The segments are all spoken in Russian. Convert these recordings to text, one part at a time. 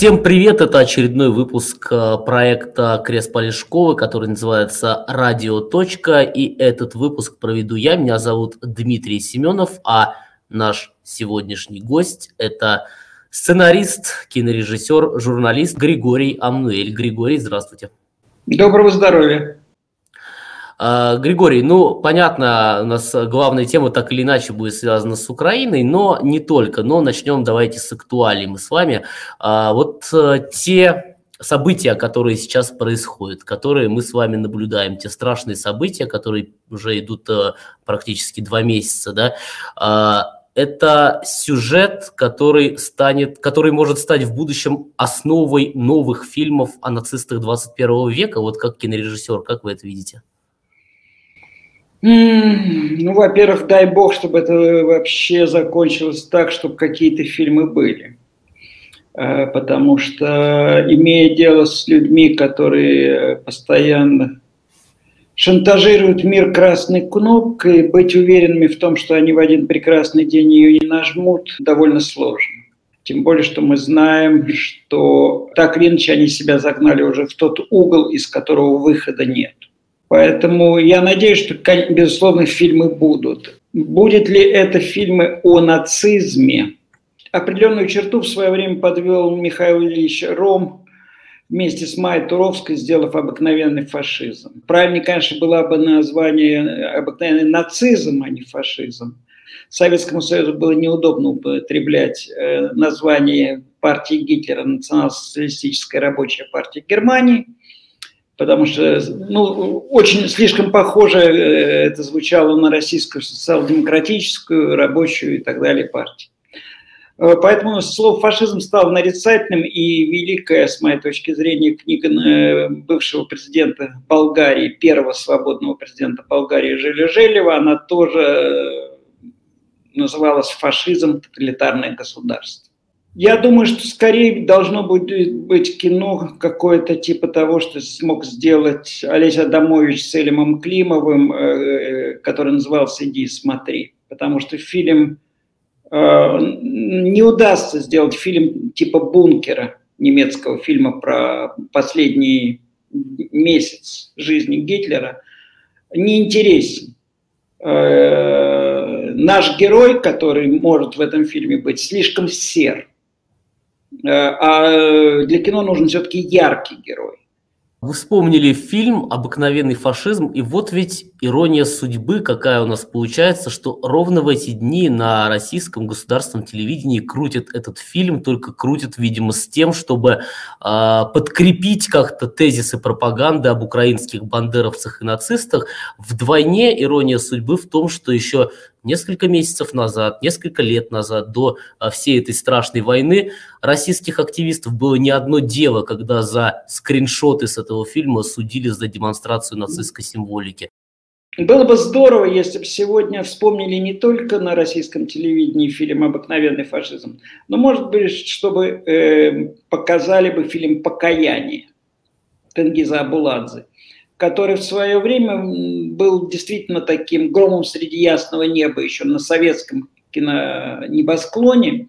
Всем привет! Это очередной выпуск э, проекта Крест Полешкова, который называется «Радио. Точка». И этот выпуск проведу я. Меня зовут Дмитрий Семенов, а наш сегодняшний гость – это сценарист, кинорежиссер, журналист Григорий Амнуэль. Григорий, здравствуйте. Доброго здоровья. А, Григорий, ну, понятно, у нас главная тема так или иначе будет связана с Украиной, но не только. Но начнем давайте с актуалий мы с вами. А, вот э, те события, которые сейчас происходят, которые мы с вами наблюдаем, те страшные события, которые уже идут э, практически два месяца, да, а, это сюжет, который станет, который может стать в будущем основой новых фильмов о нацистах 21 века. Вот как кинорежиссер, как вы это видите? Ну, во-первых, дай бог, чтобы это вообще закончилось так, чтобы какие-то фильмы были. Э, потому что, имея дело с людьми, которые постоянно шантажируют мир красной кнопкой, быть уверенными в том, что они в один прекрасный день ее не нажмут, довольно сложно. Тем более, что мы знаем, что так или иначе они себя загнали уже в тот угол, из которого выхода нет. Поэтому я надеюсь, что, безусловно, фильмы будут. Будет ли это фильмы о нацизме? Определенную черту в свое время подвел Михаил Ильич Ром вместе с Майей Туровской, сделав обыкновенный фашизм. Правильнее, конечно, было бы название обыкновенный нацизм, а не фашизм. Советскому Союзу было неудобно употреблять э, название партии Гитлера «Национал-социалистическая рабочая партия Германии», потому что ну, очень слишком похоже э, это звучало на российскую социал-демократическую, рабочую и так далее партию. Э, поэтому слово фашизм стало нарицательным, и великая, с моей точки зрения, книга э, бывшего президента Болгарии, первого свободного президента Болгарии Желя Желева, она тоже называлась «Фашизм. Тоталитарное государство». Я думаю, что скорее должно будет быть кино какое-то типа того, что смог сделать Олесь Адамович с Элемом Климовым, э, который назывался «Иди смотри». Потому что фильм э, не удастся сделать фильм типа «Бункера», немецкого фильма про последний месяц жизни Гитлера, неинтересен. Э, наш герой, который может в этом фильме быть, слишком сер Э, а для кино нужен все-таки яркий герой. Вы вспомнили фильм «Обыкновенный фашизм», и вот ведь ирония судьбы, какая у нас получается, что ровно в эти дни на российском государственном телевидении крутят этот фильм, только крутят, видимо, с тем, чтобы э, подкрепить как-то тезисы пропаганды об украинских бандеровцах и нацистах. Вдвойне ирония судьбы в том, что еще несколько месяцев назад, несколько лет назад, до а, всей этой страшной войны, российских активистов было не одно дело, когда за скриншоты с этого фильма судили за демонстрацию нацистской символики. Было бы здорово, если бы сегодня вспомнили не только на российском телевидении фильм «Обыкновенный фашизм», но, может быть, чтобы э, показали бы фильм «Покаяние» Тенгиза Абуладзе который в свое время был действительно таким громом среди ясного неба еще на советском кинонебосклоне,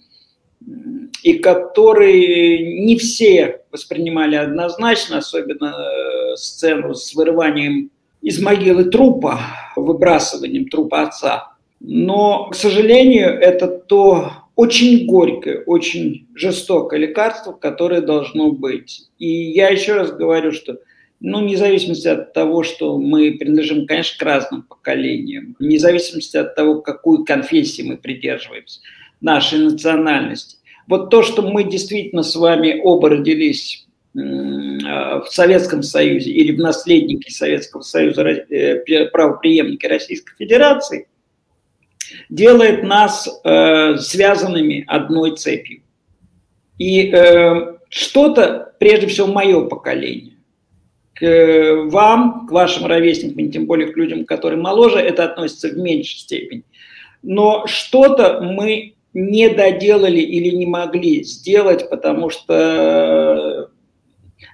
и который не все воспринимали однозначно, особенно э, сцену с вырыванием из могилы трупа, выбрасыванием трупа отца. Но, к сожалению, это то очень горькое, очень жестокое лекарство, которое должно быть. И я еще раз говорю, что ну, вне зависимости от того, что мы принадлежим, конечно, к разным поколениям, вне зависимости от того, какую конфессию мы придерживаемся, нашей национальности. Вот то, что мы действительно с вами оба родились в Советском Союзе или в наследнике Советского Союза э, правоприемники Российской Федерации, делает нас э, связанными одной цепью. И э, что-то, прежде всего, мое поколение, к вам, к вашим ровесникам, тем более к людям, которые моложе, это относится в меньшей степени. Но что-то мы не доделали или не могли сделать, потому что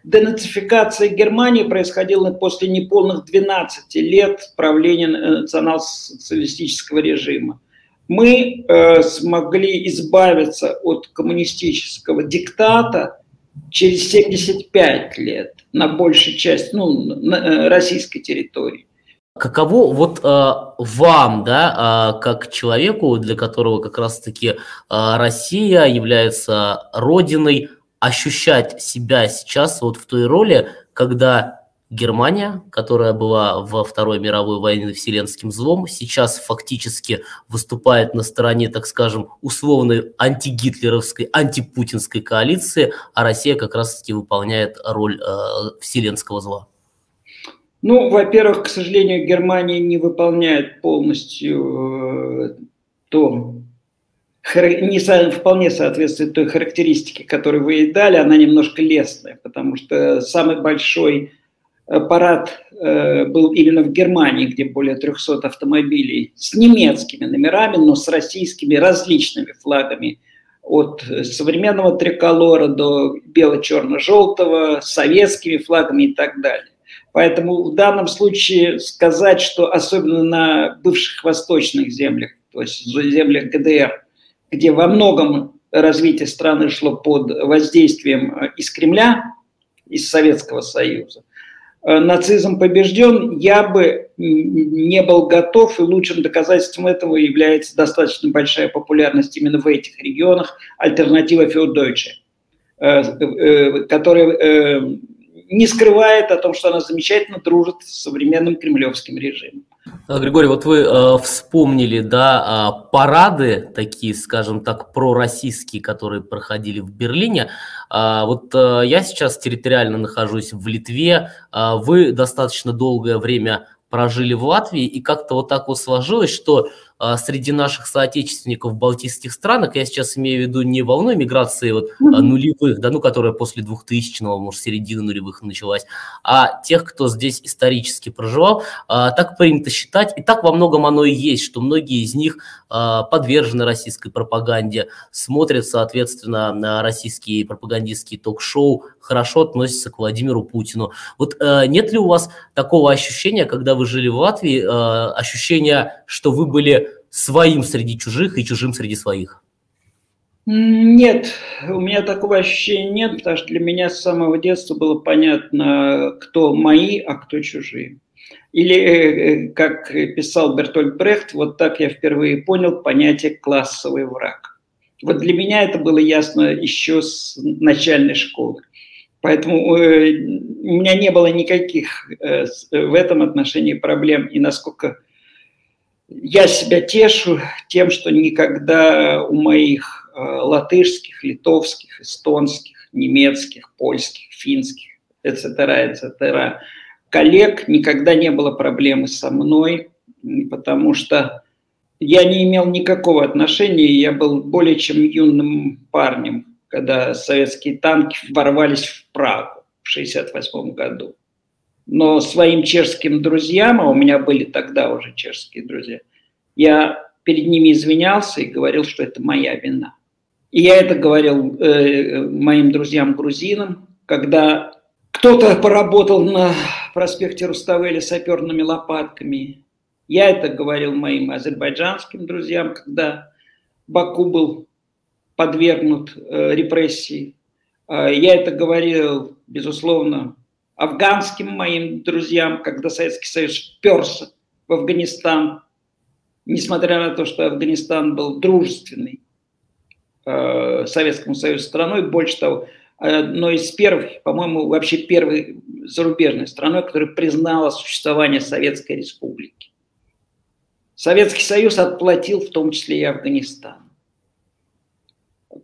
денацификация Германии происходила после неполных 12 лет правления национал-социалистического режима. Мы э, смогли избавиться от коммунистического диктата через 75 лет на большую часть ну, на, э, российской территории. Каково вот э, вам, да, э, как человеку, для которого как раз-таки э, Россия является родиной, ощущать себя сейчас вот в той роли, когда Германия, которая была во Второй мировой войне вселенским злом, сейчас фактически выступает на стороне, так скажем, условной антигитлеровской, антипутинской коалиции, а Россия как раз-таки выполняет роль э, вселенского зла. Ну, во-первых, к сожалению, Германия не выполняет полностью э, то, не вполне соответствует той характеристике, которую вы ей дали, она немножко лесная, потому что самый большой парад э, был именно в Германии, где более 300 автомобилей с немецкими номерами, но с российскими различными флагами, от современного триколора до бело-черно-желтого, советскими флагами и так далее. Поэтому в данном случае сказать, что особенно на бывших восточных землях, то есть землях ГДР, где во многом развитие страны шло под воздействием э, из Кремля, из Советского Союза, Э, нацизм побежден, я бы не был готов, и лучшим доказательством этого является достаточно большая популярность именно в этих регионах альтернатива Феодойче, э, э, которая не скрывает о том, что она замечательно дружит с современным кремлевским режимом. А, Григорий, вот вы э, вспомнили, да, э, парады такие, скажем так, пророссийские, которые проходили в Берлине. Э, вот э, я сейчас территориально нахожусь в Литве. Э, вы достаточно долгое время прожили в Латвии, и как-то вот так вот сложилось, что среди наших соотечественников балтийских странах, я сейчас имею в виду не волну миграции вот, mm-hmm. нулевых, да, ну, которая после 2000-го, может, середины нулевых началась, а тех, кто здесь исторически проживал, а, так принято считать, и так во многом оно и есть, что многие из них подвержены российской пропаганде, смотрят, соответственно, на российские пропагандистские ток-шоу, хорошо относятся к Владимиру Путину. Вот нет ли у вас такого ощущения, когда вы жили в Латвии, ощущения, что вы были своим среди чужих и чужим среди своих? Нет, у меня такого ощущения нет, потому что для меня с самого детства было понятно, кто мои, а кто чужие. Или, э, э, как писал Бертольд Брехт, вот так я впервые понял понятие «классовый враг». Вот для меня это было ясно еще с начальной школы. Поэтому э, у меня не было никаких в этом отношении проблем. И насколько я себя тешу тем, что никогда у моих э, латышских, литовских, эстонских, немецких, польских, финских, etc., etc., коллег никогда не было проблемы со мной, потому что я не имел никакого отношения, я был более чем юным парнем, когда советские танки ворвались в Прагу в 1968 году но своим чешским друзьям, а у меня были тогда уже чешские друзья, я перед ними извинялся и говорил, что это моя вина. И я это говорил э, моим друзьям-грузинам, когда кто-то поработал на проспекте Руставели саперными лопатками. Я это говорил моим азербайджанским друзьям, когда Баку был подвергнут э, репрессии. Э, я это говорил, безусловно, афганским моим друзьям, когда Советский Союз вперся в Афганистан, несмотря на то, что Афганистан был дружественный э, Советскому Союзу страной, больше того, одной из первых, по-моему, вообще первой зарубежной страной, которая признала существование Советской Республики. Советский Союз отплатил в том числе и Афганистан.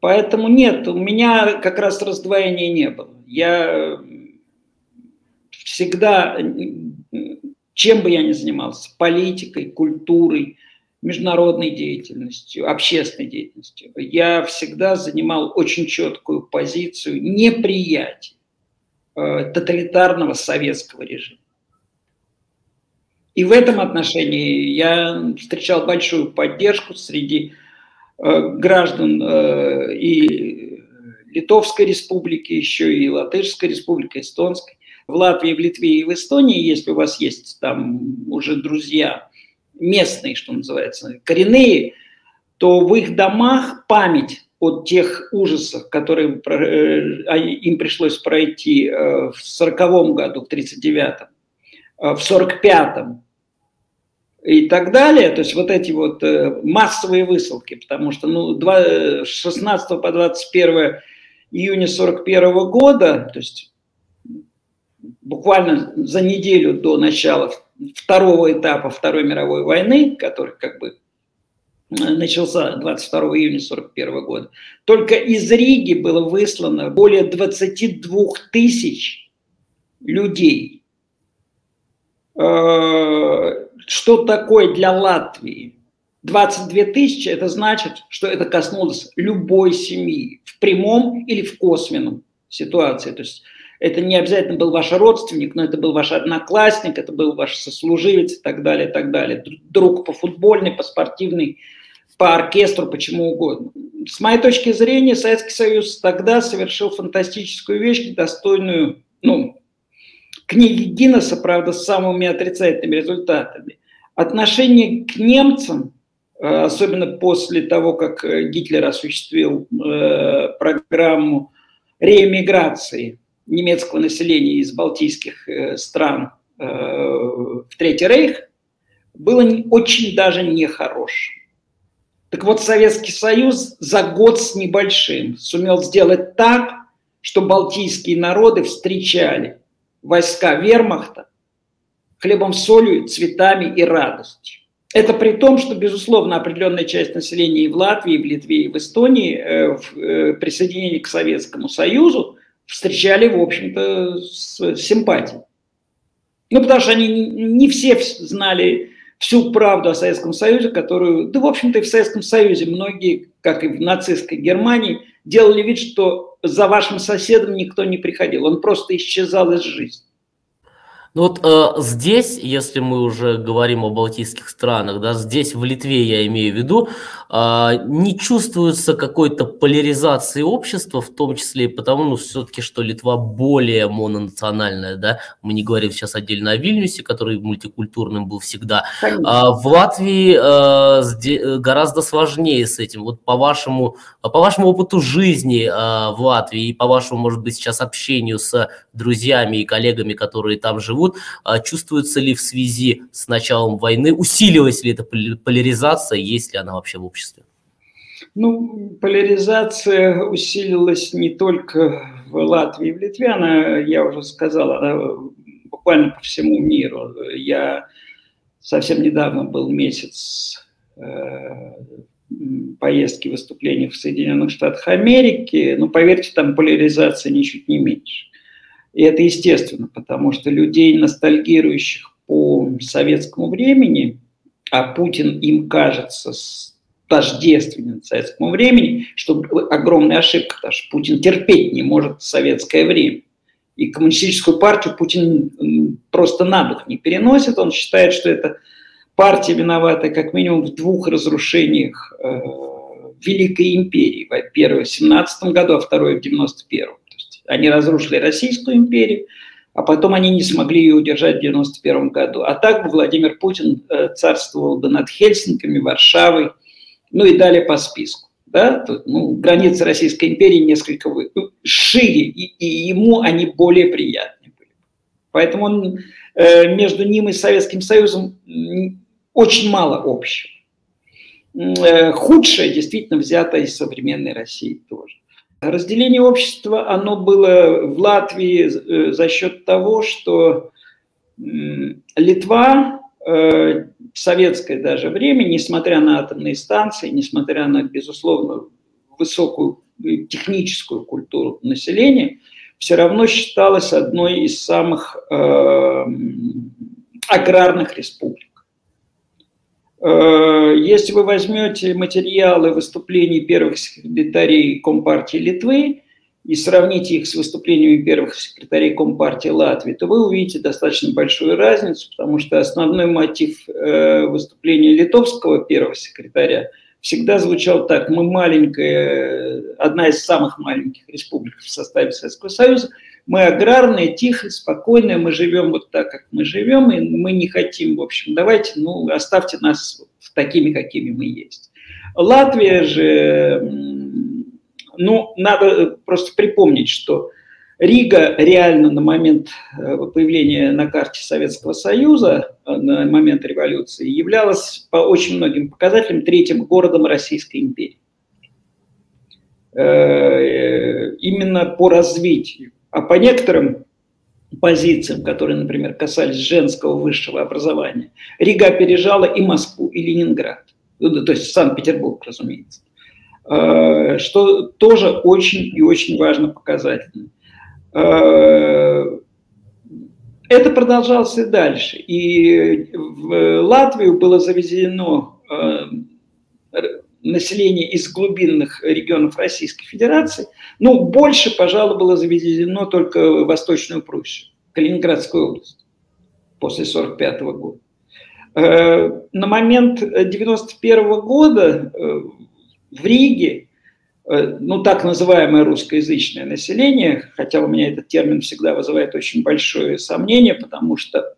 Поэтому нет, у меня как раз раздвоения не было. Я всегда, чем бы я ни занимался, политикой, культурой, международной деятельностью, общественной деятельностью, я всегда занимал очень четкую позицию неприятия э, тоталитарного советского режима. И в этом отношении я встречал большую поддержку среди э, граждан э, и Литовской республики, еще и Латышской республики, Эстонской, в Латвии, в Литве и в Эстонии, если у вас есть там уже друзья местные, что называется, коренные, то в их домах память от тех ужасов, которые э, им пришлось пройти э, в 40 году, в 39-м, в 45-м и так далее, то есть вот эти вот массовые высылки, потому что ну, 2, 16 по 21 июня 41 года, то есть буквально за неделю до начала второго этапа Второй мировой войны, который как бы э, начался 22 июня 1941 года, только из Риги было выслано более 22 тысяч людей. Э, что такое для Латвии? 22 тысячи – это значит, что это коснулось любой семьи в прямом или в косвенном ситуации. То есть это не обязательно был ваш родственник, но это был ваш одноклассник, это был ваш сослуживец и так далее, и так далее. Друг по футбольной, по спортивной, по оркестру, почему угодно. С моей точки зрения, Советский Союз тогда совершил фантастическую вещь, достойную, ну, книги Гиннесса, правда, с самыми отрицательными результатами. Отношение к немцам, э, особенно после того, как э, Гитлер осуществил э, программу реэмиграции немецкого населения из балтийских э, стран э, в Третий Рейх было очень даже нехорош. Так вот, Советский Союз за год с небольшим сумел сделать так, что балтийские народы встречали войска вермахта хлебом, солью, цветами и радостью. Это при том, что, безусловно, определенная часть населения и в Латвии, и в Литве, и в Эстонии э, в присоединении к Советскому Союзу встречали, в общем-то, с симпатией. Ну, потому что они не все знали всю правду о Советском Союзе, которую, да, в общем-то, и в Советском Союзе многие, как и в нацистской Германии, делали вид, что за вашим соседом никто не приходил, он просто исчезал из жизни. Ну вот э, здесь, если мы уже говорим о балтийских странах, да, здесь в Литве я имею в виду, э, не чувствуется какой-то поляризации общества, в том числе и потому, ну все-таки, что Литва более мононациональная, да, мы не говорим сейчас отдельно о Вильнюсе, который мультикультурным был всегда, а в Латвии э, здесь гораздо сложнее с этим. Вот по вашему, по вашему опыту жизни э, в Латвии и по вашему, может быть, сейчас общению с друзьями и коллегами, которые там живут, живут, а чувствуется ли в связи с началом войны, усиливается ли эта поляризация, есть ли она вообще в обществе? Ну, поляризация усилилась не только в Латвии и в Литве, она, я уже сказал, она буквально по всему миру. Я совсем недавно был месяц э, поездки, выступлений в Соединенных Штатах Америки, но поверьте, там поляризация ничуть не меньше. И это естественно, потому что людей, ностальгирующих по советскому времени, а Путин им кажется тождественен советскому времени, что огромная ошибка, потому что Путин терпеть не может советское время. И коммунистическую партию Путин просто на дух не переносит. Он считает, что это партия виновата как минимум в двух разрушениях э, Великой империи. Во-первых, в 17 году, а второе в 91 они разрушили Российскую империю, а потом они не смогли ее удержать в 1991 году. А так бы Владимир Путин э, царствовал бы над Хельсинками, Варшавой, ну и далее по списку. Да? Ну, границы Российской империи несколько. Ну, шире, и, и ему они более приятны были. Поэтому он, э, между ним и Советским Союзом очень мало общего. Э, худшее действительно взято из современной России тоже. Разделение общества, оно было в Латвии э, за счет того, что Литва э, в советское даже время, несмотря на атомные станции, несмотря на, безусловно, высокую э, техническую культуру населения, все равно считалась одной из самых аграрных республик. Э, если вы возьмете материалы выступлений первых секретарей Компартии Литвы и сравните их с выступлениями первых секретарей Компартии Латвии, то вы увидите достаточно большую разницу, потому что основной мотив э, выступления литовского первого секретаря всегда звучал так. Мы маленькая, одна из самых маленьких республик в составе Советского Союза – мы аграрные, тихо, спокойные, мы живем вот так, как мы живем, и мы не хотим, в общем, давайте, ну, оставьте нас такими, какими мы есть. Латвия же ну, надо просто припомнить, что Рига реально на момент э, появления на карте Советского Союза, э, на момент революции, являлась по очень многим показателям третьим городом Российской империи. Э, именно по развитию. А по некоторым позициям, которые, например, касались женского высшего образования, Рига опережала и Москву, и Ленинград. Ну, то есть Санкт-Петербург, разумеется. Что тоже очень и очень важно показательно. Э, это продолжалось и дальше. И в Латвию было завезено э, население из глубинных регионов Российской Федерации. Ну, больше, пожалуй, было завезено только в Восточную Пруссию, Калининградскую область после 1945 года. Э, на момент 1991 года в Риге ну, так называемое русскоязычное население, хотя у меня этот термин всегда вызывает очень большое сомнение, потому что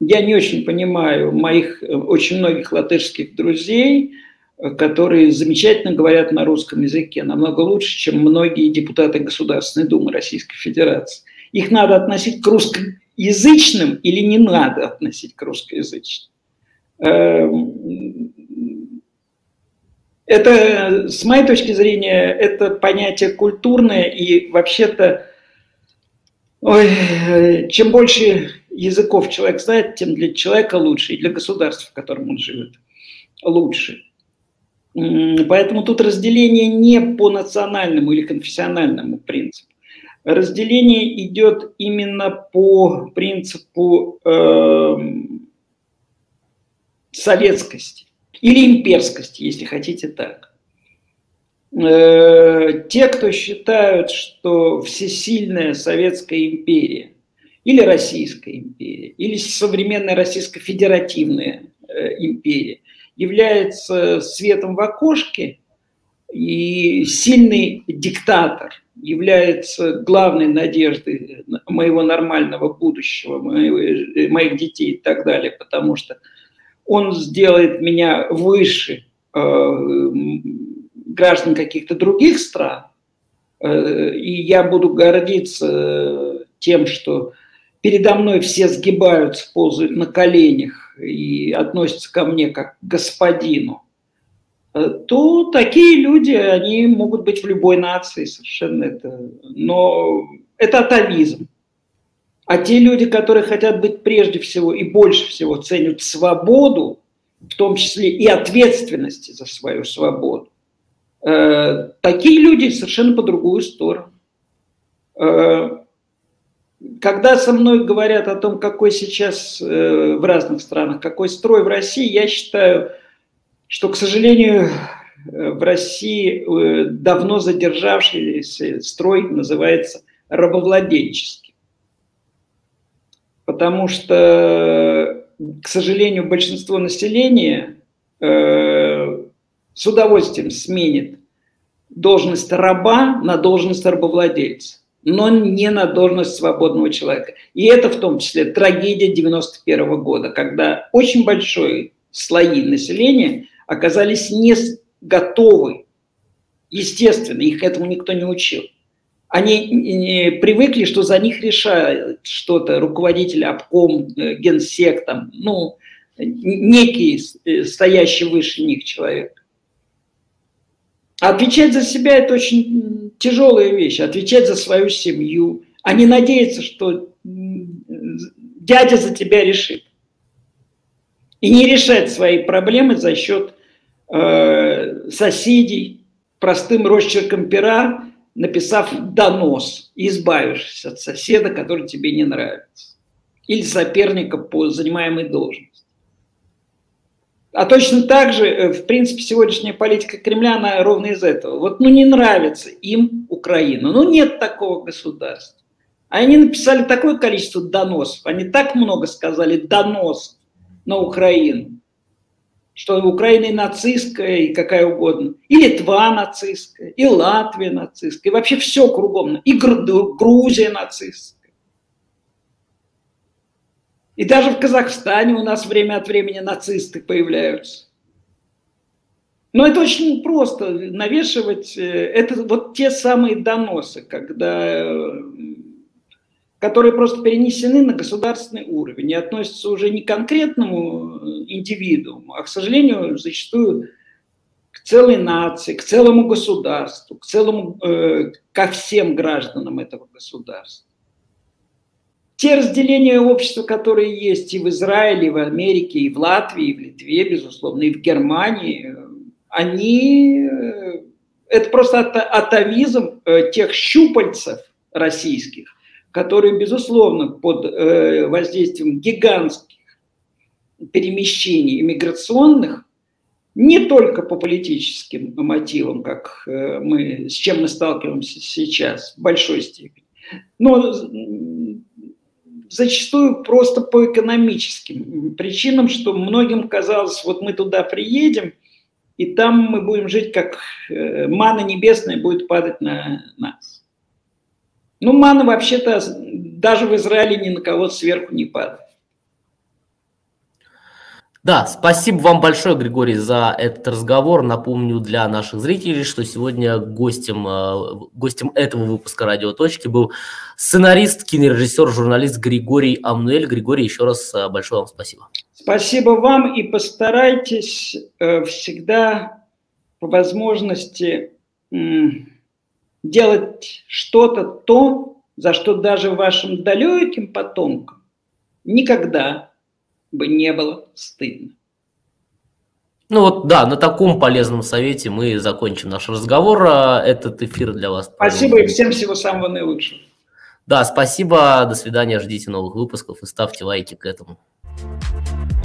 я не очень понимаю моих э, очень многих латышских друзей, э, которые замечательно говорят на русском языке, намного лучше, чем многие депутаты Государственной Думы Российской Федерации. Их надо относить к русскоязычным или не надо относить к русскоязычным? Это, с моей точки зрения, это понятие культурное и вообще-то, ой, чем больше языков человек знает, тем для человека лучше и для государства, в котором он живет, лучше. Поэтому тут разделение не по национальному или конфессиональному принципу. Разделение идет именно по принципу э, советскости. Или имперскость, если хотите так. Э, те, кто считают, что всесильная Советская империя или Российская империя, или современная Российско-федеративная э, империя является светом в окошке, и сильный диктатор является главной надеждой моего нормального будущего, моих детей и так далее, потому что он сделает меня выше э, граждан каких-то других стран, э, и я буду гордиться тем, что передо мной все сгибаются, ползают на коленях и относятся ко мне как к господину, э, то такие люди, они могут быть в любой нации совершенно это. Но это атовизм. А те люди, которые хотят быть прежде всего и больше всего ценят свободу, в том числе и ответственности за свою свободу, э, такие люди совершенно по другую сторону. Э, когда со мной говорят о том, какой сейчас э, в разных странах, какой строй в России, я считаю, что, к сожалению, в России давно задержавшийся строй называется рабовладельческий потому что, к сожалению, большинство населения э, с удовольствием сменит должность раба на должность рабовладельца, но не на должность свободного человека. И это в том числе трагедия 91 года, когда очень большие слои населения оказались не готовы, естественно, их этому никто не учил, они привыкли, что за них решает что-то руководитель, обком, э, генсек, там, ну, некий э, стоящий выше них человек. Отвечать за себя – это очень тяжелая вещь, отвечать за свою семью, а не надеяться, что дядя за тебя решит. И не решать свои проблемы за счет э, соседей, простым росчерком пера – написав донос, избавившись от соседа, который тебе не нравится, или соперника по занимаемой должности. А точно так же, э, в принципе, сегодняшняя политика Кремля, она ровно из этого. Вот, ну, не нравится им Украина, ну, нет такого государства. Они написали такое количество доносов, они так много сказали доносов на Украину, что Украина нацистская, и какая угодно, и Литва нацистская, и Латвия нацистская, и вообще все кругом, и Грузия нацистская. И даже в Казахстане у нас время от времени нацисты появляются. Но это очень просто навешивать. Э, это вот те самые доносы, когда, которые просто перенесены на государственный уровень и относятся уже не к конкретному индивидууму, а, к сожалению, зачастую к целой нации, к целому государству, к целому, э, ко всем гражданам этого государства. Те разделения общества, которые есть и в Израиле, и в Америке, и в Латвии, и в Литве, безусловно, и в Германии, они э, это просто атовизм э, тех щупальцев российских, которые, безусловно, под э, воздействием гигантских перемещений иммиграционных, не только по политическим мотивам, как мы, с чем мы сталкиваемся сейчас в большой степени, но зачастую просто по экономическим причинам, что многим казалось, вот мы туда приедем – и там мы будем жить, как э, мана небесная будет падать на нас. Ну, мана вообще-то даже в Израиле ни на кого сверху не падает. Да, спасибо вам большое, Григорий, за этот разговор. Напомню для наших зрителей, что сегодня гостем, э, гостем этого выпуска «Радиоточки» был сценарист, кинорежиссер, журналист Григорий Амнуэль. Григорий, еще раз э, большое вам спасибо. Спасибо вам и постарайтесь э, всегда по возможности делать что-то то, за что даже вашим далеким потомкам никогда бы не было стыдно. Ну вот, да, на таком полезном совете мы закончим наш разговор. А этот эфир для вас. Спасибо и всем всего самого наилучшего. Да, спасибо, до свидания, ждите новых выпусков и ставьте лайки к этому. thank you